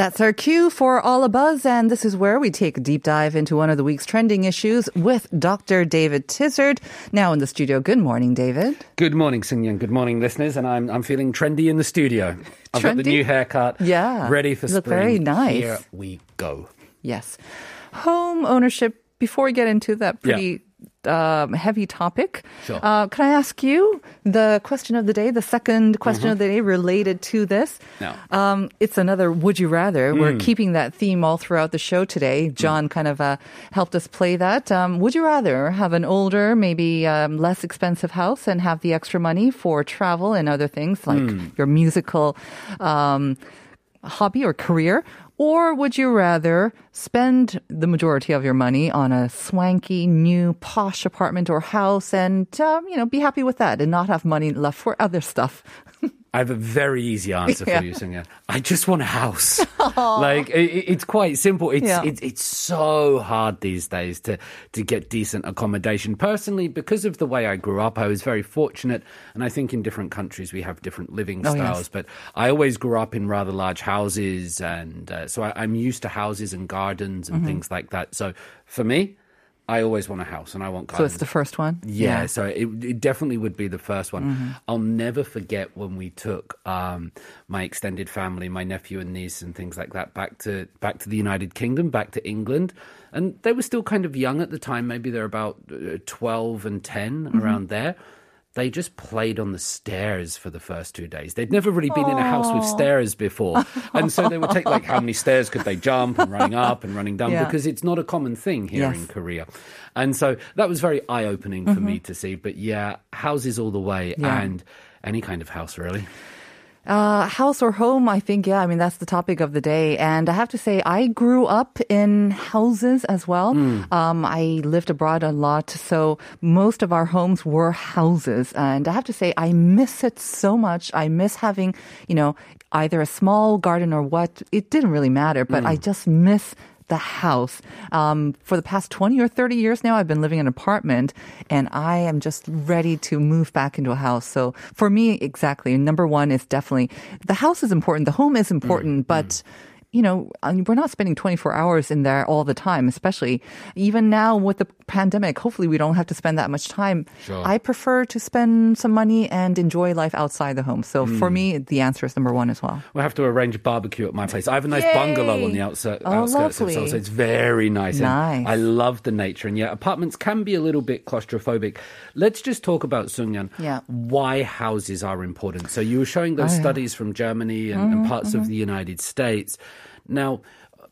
That's our cue for All a Buzz, and this is where we take a deep dive into one of the week's trending issues with Dr. David Tizard. Now in the studio. Good morning, David. Good morning, Sungyeon. Good morning, listeners. And I'm I'm feeling trendy in the studio. I've got the new haircut. Yeah. Ready for spring. very nice. Here we go. Yes. Home ownership. Before we get into that pretty um, heavy topic, Sure. uh, can I ask you the question of the day, the second question of the day related to this? No. Um, it's another would you rather. We're keeping that theme all throughout the show today. John kind of uh, helped us play that. Um, would you rather have an older, maybe um, less expensive house and have the extra money for travel and other things like your musical um, hobby or career? Or would you rather spend the majority of your money on a swanky, new, posh apartment or house and, um, you know, be happy with that and not have money left for other stuff? I have a very easy answer Yeah. for you, Sungyeon. I just want a house. like it, it- it's quite simple. It's, Yeah. it's it's so hard these days to to get decent accommodation. Personally, because of the way I grew up, I was very fortunate, and I think in different countries we have different living Oh, yes. styles. But I always grew up in rather large houses, and uh, so I, I'm used to houses and gardens Mm-hmm. and things like that. So for me. I always want a house and I want So it's the first one? Yeah, so it, it definitely would be the first one. Mm-hmm. I'll never forget when we took um, my extended family, my nephew and niece, and things like that back to back to the United Kingdom, back to England, and they were still kind of young at the time. Maybe they're about uh, twelve and 10 Mm-hmm. around there. They just played on the stairs for the first two days. They'd never really been in a house with stairs before, and so they would take like how many stairs could they jump and running up and running down Yeah. because it's not a common thing here Yes. in Korea. And so that was very eye opening for me to see. But yeah, houses all the way Mm-hmm. Yeah. and any kind of house, really. Uh, house or home, I think, yeah, I mean, that's the topic of the day. And I have to say, I grew up in houses as well. Um, I lived abroad a lot, so most of our homes were houses. And I have to say, I miss it so much. I miss having, you know, either a small garden or what. It didn't really matter, but I just miss the house. Um, for the past 20 or 30 years now, I've been living in an apartment and I am just ready to move back into a house. So for me, exactly, number one is definitely the house is important. The home is important, but you know, we're not spending 24 hours in there all the time, especially even now with the pandemic. Hopefully, we don't have to spend that much time. Sure. I prefer to spend some money and enjoy life outside the home. So for me, the answer is number one as well. We'll have to arrange a barbecue at my place. I have a nice Yay! bungalow on the outskirts, Oh, outskirts of Seoul, so it's very nice. Nice. I love the nature. And yeah, apartments can be a little bit claustrophobic. Let's just talk about Sungyeon. Yeah. Why houses are important. So you were showing those Oh, yeah. studies from Germany and, Mm-hmm, and parts of the United States. Now,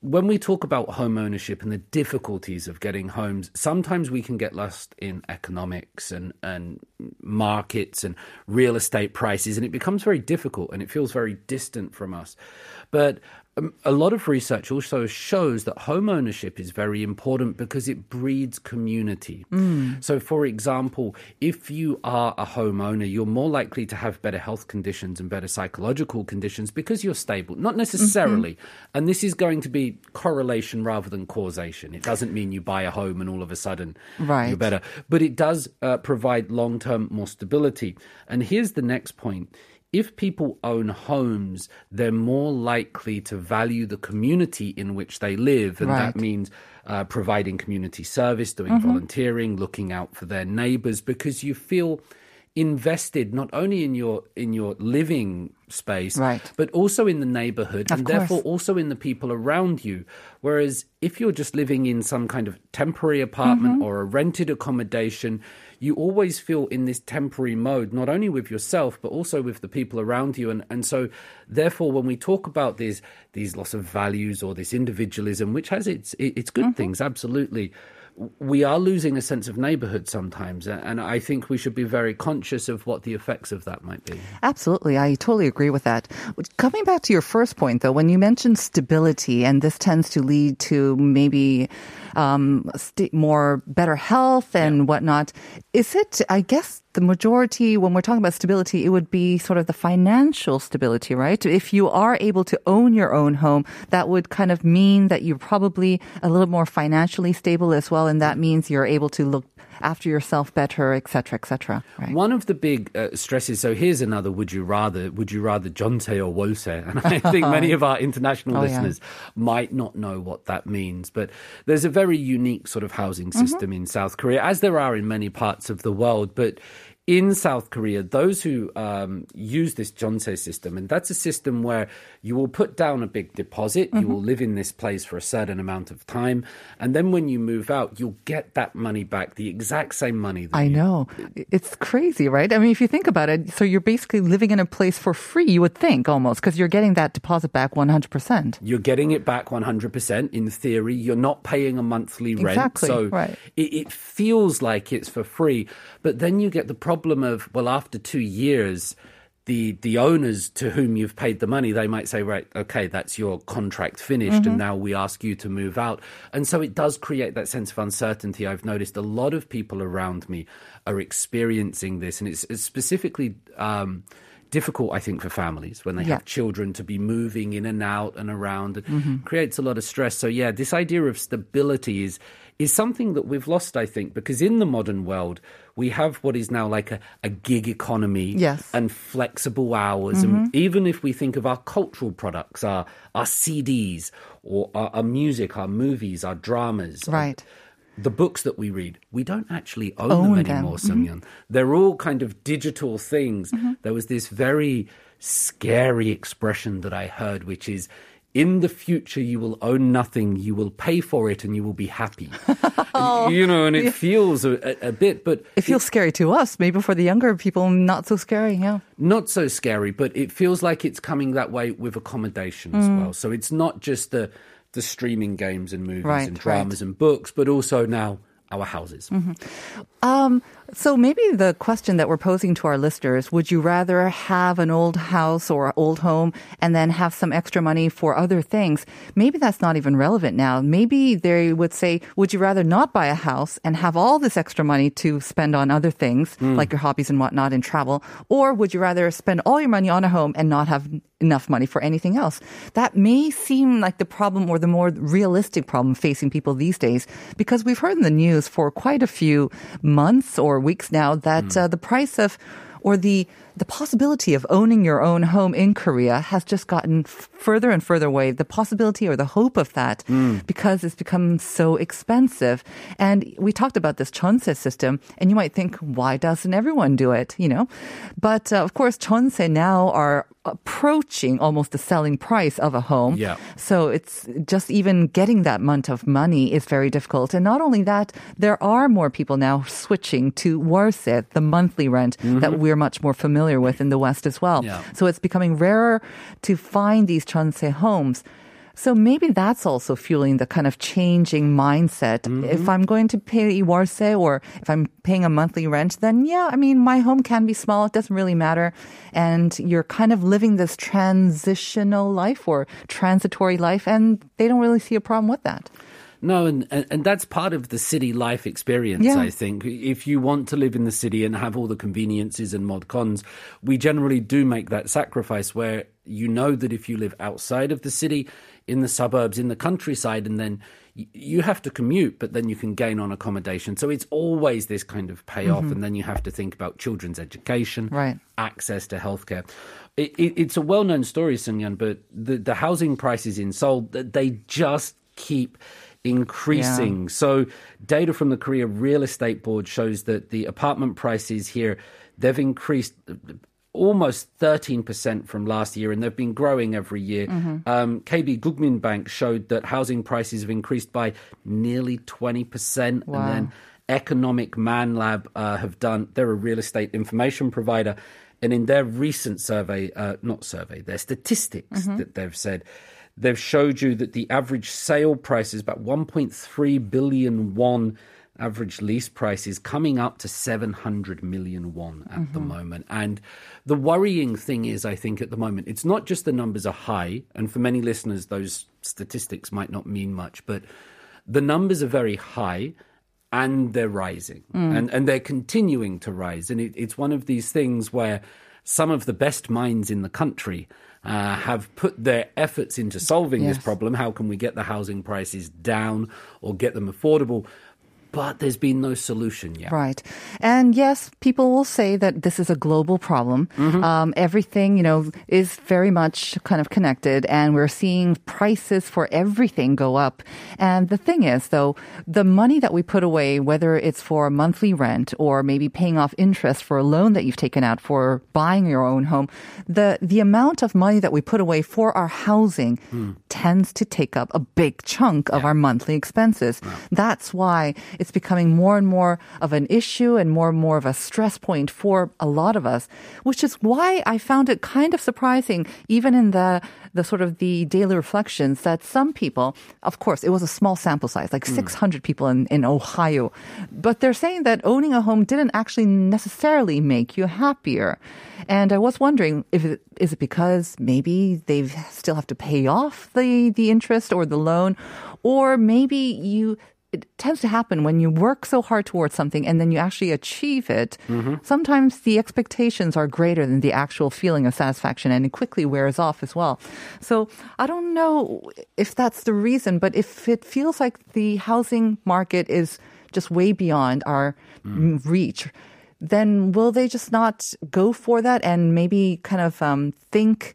when we talk about home ownership and the difficulties of getting homes, sometimes we can get lost in economics and, and markets and real estate prices, and it becomes very difficult and it feels very distant from us. But Um, a lot of research also shows that home ownership is very important because it breeds community. Mm. So, for example, if you are a homeowner, you're more likely to have better health conditions and better psychological conditions because you're stable. Not mm-hmm. necessarily. And this is going to be correlation rather than causation. It doesn't mean you buy a home and all of a sudden Right. you're better. But it does uh, provide long term more stability. And here's the next point. If people own homes, they're more likely to value the community in which they live. And Right. that means uh, providing community service, doing volunteering, looking out for their neighbors, because you feel invested not only in your in your living space Right. but also in the neighborhood Of and therefore also in the people around you whereas if you're just living in some kind of temporary apartment Mm-hmm. or a rented accommodation you always feel in this temporary mode not only with yourself but also with the people around you and and so therefore when we talk about these these loss of values or this individualism which has its its good Mm-hmm. things absolutely we are losing a sense of neighborhood sometimes. And I think we should be very conscious of what the effects of that might be. Absolutely. I totally agree with that. Coming back to your first point, though, when you mentioned stability, and this tends to lead to maybe um, st- more better health and whatnot, is it, I guess, the majority, when we're talking about stability, it would be sort of the financial stability, right? If you are able to own your own home, that would kind of mean that you're probably a little more financially stable as well. And that means you're able to look after yourself better, et cetera, et cetera. Right? One of the big uh, stresses. So here's another. Would you rather? Would you rather Jeonse or Wolse? And I think many of our international Oh, yeah. listeners might not know what that means. But there's a very unique sort of housing Mm-hmm. system in South Korea, as there are in many parts of the world. But in South Korea, those who um, use this Jeonse system, and that's a system where you will put down a big deposit, you Mm-hmm. will live in this place for a certain amount of time, and then when you move out, you'll get that money back, the exact same money. That I you know. It's crazy, right? I mean, if you think about it, so you're basically living in a place for free, you would think almost, because you're getting that deposit back 100%. You're getting it back 100% in theory. You're not paying a monthly rent. Exactly, So right. it, it feels like it's for free. But then you get the problem of, well, after two years, the, the owners to whom you've paid the money, they might say, right, okay, that's your contract finished, Mm-hmm. and now we ask you to move out. And so it does create that sense of uncertainty. I've noticed a lot of people around me are experiencing this, and it's, it's specifically. Um, difficult, I think, for families when they Yeah. have children to be moving in and out and around. It Mm-hmm. creates a lot of stress. So yeah, this idea of stability is is something that we've lost, I think, because in the modern world we have what is now like a, a gig economy Yes. Mm-hmm. and flexible hours. And even if we think of our cultural products, our our CDs or our, our music, our movies, our dramas, our- Right. the books that we read, we don't actually own, Own them them. anymore, Sungyeon. They're all kind of digital things. There was this very scary expression that I heard, which is, in the future, you will own nothing. You will pay for it, and you will be happy. you know, and it feels a, a, bit, but It feels scary to us. Maybe for the younger people, not so scary. Yeah. not so scary, but it feels like it's coming that way with accommodation Mm. as well. So it's not just the the streaming games and movies Right, and right. dramas and books, but also now our houses. Um, so maybe the question that we're posing to our listeners, would you rather have an old house or old home and then have some extra money for other things? Maybe that's not even relevant now. Maybe they would say, would you rather not buy a house and have all this extra money to spend on other things hmm. like your hobbies and whatnot and travel? Or would you rather spend all your money on a home and not have enough money for anything else? That may seem like the problem or the more realistic problem facing people these days because we've heard in the news for quite a few months or weeks now that uh, the price of or the the possibility of owning your own home in Korea has just gotten f- further and further away. The possibility or the hope of that because it's become so expensive. And we talked about this jeonse system, and you might think, why doesn't everyone do it? You know, but uh, of course, jeonse now are approaching almost the selling price of a home. Yeah. So it's just even getting that amount of money is very difficult. And not only that, there are more people now switching to Wolse, the monthly rent mm-hmm. that we're much more familiar with in the West as well. Yeah. So it's becoming rarer to find these jeonse homes. So maybe that's also fueling the kind of changing mindset. If mm-hmm. I'm going to pay wolse or if I'm paying a monthly rent, then yeah, I mean, my home can be small. It doesn't really matter. And you're kind of living this transitional life or transitory life and they don't really see a problem with that. No, and, and that's part of the city life experience. Yeah. I think if you want to live in the city and have all the conveniences and mod cons, we generally do make that sacrifice where you know that if you live outside of the city, in the suburbs, in the countryside, and then you have to commute, but then you can gain on accommodation. So it's always this kind of payoff, mm-hmm. and then you have to think about children's education, Right. access to healthcare. It, it, it's a well-known story, Sungyeon, but the, the housing prices in Seoul, th- they just keep increasing. So data from the Korea Real Estate Board shows that the apartment prices here, they've increased almost 13% from last year and they've been growing every year. Um, KB Kookmin Bank showed that housing prices have increased by nearly 20%. And then Economic Man Lab uh, have done, they're a real estate information provider. And in their recent survey, uh, not survey, their statistics that they've said, they've showed you that the average sale price is about 1.3 billion won. Average lease price is coming up to 700 million won at the mm-hmm. moment. And the worrying thing is, I think, at the moment, it's not just the numbers are high, and for many listeners, those statistics might not mean much, but the numbers are very high and they're rising mm. and, and they're continuing to rise. And it, it's one of these things where some of the best minds in the country uh, have put their efforts into solving this problem. How can we get the housing prices down or get them affordable? But there's been no solution yet. Right. And yes, people will say that this is a global problem. Um, everything, you know, is very much kind of connected and we're seeing prices for everything go up. And the thing is though, the money that we put away, whether it's for a monthly rent or maybe paying off interest for a loan that you've taken out for buying your own home, the, the amount of money that we put away for our housing tends to take up a big chunk of our monthly expenses. That's why it's becoming more and more of an issue and more and more of a stress point for a lot of us, which is why I found it kind of surprising, even in the the sort of the daily reflections that some people, of course, it was a small sample size, like hmm. 600 people in, in Ohio, but they're saying that owning a home didn't actually necessarily make you happier. And I was wondering if it, is it because maybe they still have to pay off the, the interest or the loan, or maybe you it tends to happen when you work so hard towards something and then you actually achieve it. Sometimes the expectations are greater than the actual feeling of satisfaction and it quickly wears off as well. So I don't know if that's the reason, but if it feels like the housing market is just way beyond our reach, then will they just not go for that and maybe kind of um, think?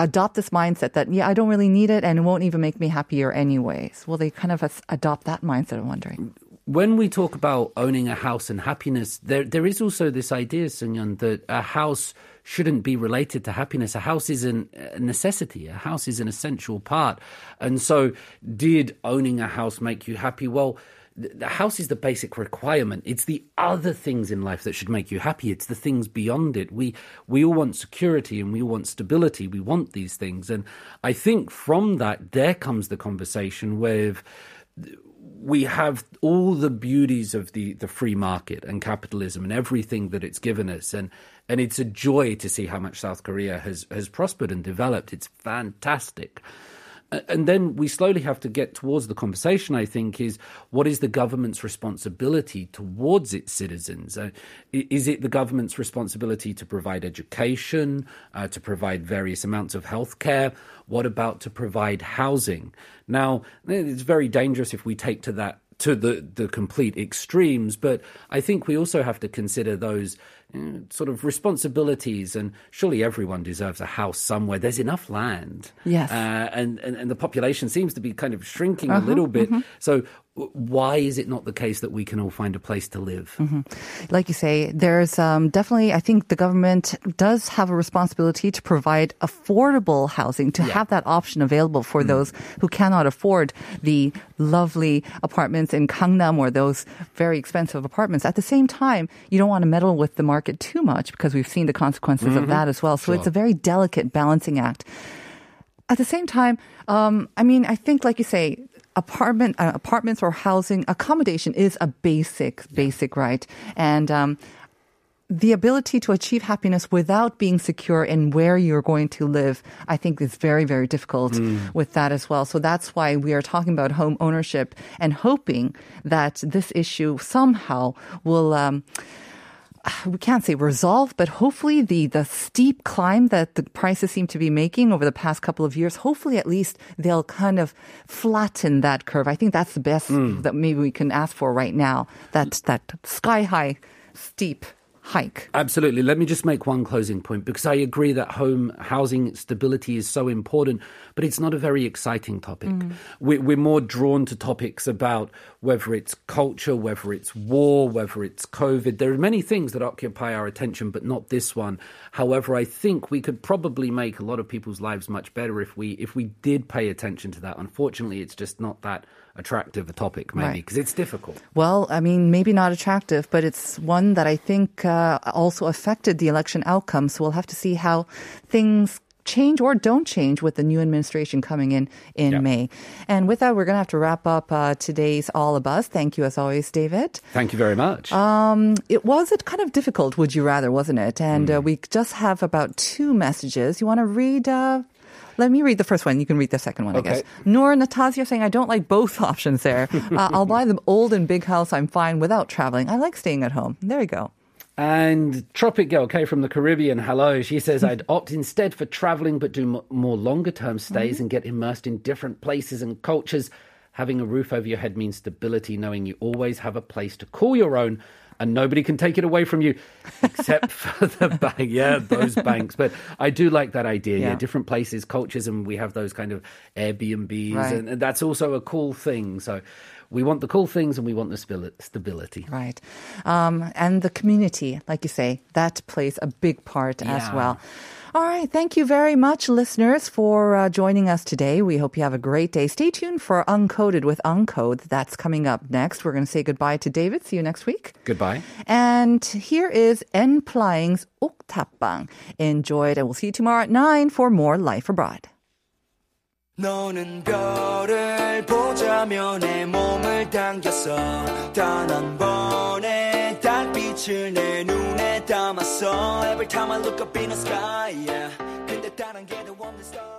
Adopt this mindset that yeah i don't really need it and it won't even make me happier anyways will they kind of adopt that mindset i'm wondering when we talk about owning a house and happiness, there there is also this idea, Sungyeon, that a house shouldn't be related to happiness. A house is a necessity. A house is an essential part. And so, did owning a house make you happy? Well. Th- The house is the basic requirement. It's the other things in life that should make you happy. It's the things beyond it. We we all want security and we want stability. We want these things, and I think from that there comes the conversation with we have all the beauties of the, the free market and capitalism and everything that it's given us and and it's a joy to see how much South Korea has has prospered and developed. It's fantastic. And then we slowly have to get towards the conversation, I think, is what is the government's responsibility towards its citizens? Uh, is it the government's responsibility to provide education, uh, to provide various amounts of healthcare? What about to provide housing? Now, it's very dangerous if we take to that to the, the complete extremes, but I think we also have to consider those uh, sort of responsibilities. And surely everyone deserves a house somewhere. There's enough land. Yes. Uh, and, and, and the population seems to be kind of shrinking a little bit. So, w- why is it not the case that we can all find a place to live? like you say there's um, definitely i think the government does have a responsibility to provide affordable housing to have that option available for those who cannot afford the lovely apartments in gangnam or those very expensive apartments. At the same time you don't want to meddle with the market too much because we've seen the consequences of that as well. So it's a very delicate balancing act. At the same time, um, I mean, I think, like you say, apartment uh, apartments or housing accommodation is a basic basic right, and um, the ability to achieve happiness without being secure in where you're going to live, I think is very, very difficult with that as well. So that's why we are talking about home ownership and hoping that this issue somehow will. Um, we can't say resolve, but hopefully the the steep climb that the prices seem to be making over the past couple of years, hopefully at least they'll kind of flatten that curve. I think that's the best hmm. that maybe we can ask for right now. That that sky high steep hike. Absolutely. Let me just make one closing point because I agree that home housing stability is so important, but it's not a very exciting topic. Mm. We're, we're more drawn to topics about whether it's culture, whether it's war, whether it's COVID. There are many things that occupy our attention, but not this one. However, I think we could probably make a lot of people's lives much better if we if we did pay attention to that. Unfortunately, it's just not that attractive a topic, maybe Right. because it's difficult. Well, I mean, maybe not attractive, but it's one that I think uh, also affected the election outcome. So we'll have to see how things change or don't change with the new administration coming in in. May. And with that, we're going to have to wrap up uh, today's All a Buzz. Thank you as always, David. Thank you very much. Um, it was a kind of difficult, would you rather, wasn't it? And Hmm. uh, we just have about two messages. You want to read? Uh, let me read the first one. You can read the second one, I guess. Okay. Nor Natasha saying, I don't like both options there. uh, I'll buy the old and big house. I'm fine without traveling. I like staying at home. There you go. And Tropic Girl K from the Caribbean, hello. She says, I'd opt instead for traveling but do m- more longer term stays and get immersed in different places and cultures. Having a roof over your head means stability, knowing you always have a place to call your own and nobody can take it away from you except for the bank. Yeah, those banks. But I do like that idea. Yeah. Yeah. different places, cultures, and we have those kind of Airbnbs. Right. And, and that's also a cool thing. So we want the cool things and we want the stability. Right. Um, and the community, like you say, that plays a big part as Yeah. well. All right. Thank you very much, listeners, for uh, joining us today. We hope you have a great day. Stay tuned for Uncoded with Uncode. That's coming up next. We're going to say goodbye to David. See you next week. Goodbye. And here is N.Flying's 옥탑방. Enjoy it, and we'll see you tomorrow at 9 for more Life Abroad. 너는 별을 보자며 내 몸을 당겼어 번에 빛을 내 눈에 담았어 Every time I look up in the sky yeah. 근데 다른 게 더 없는 star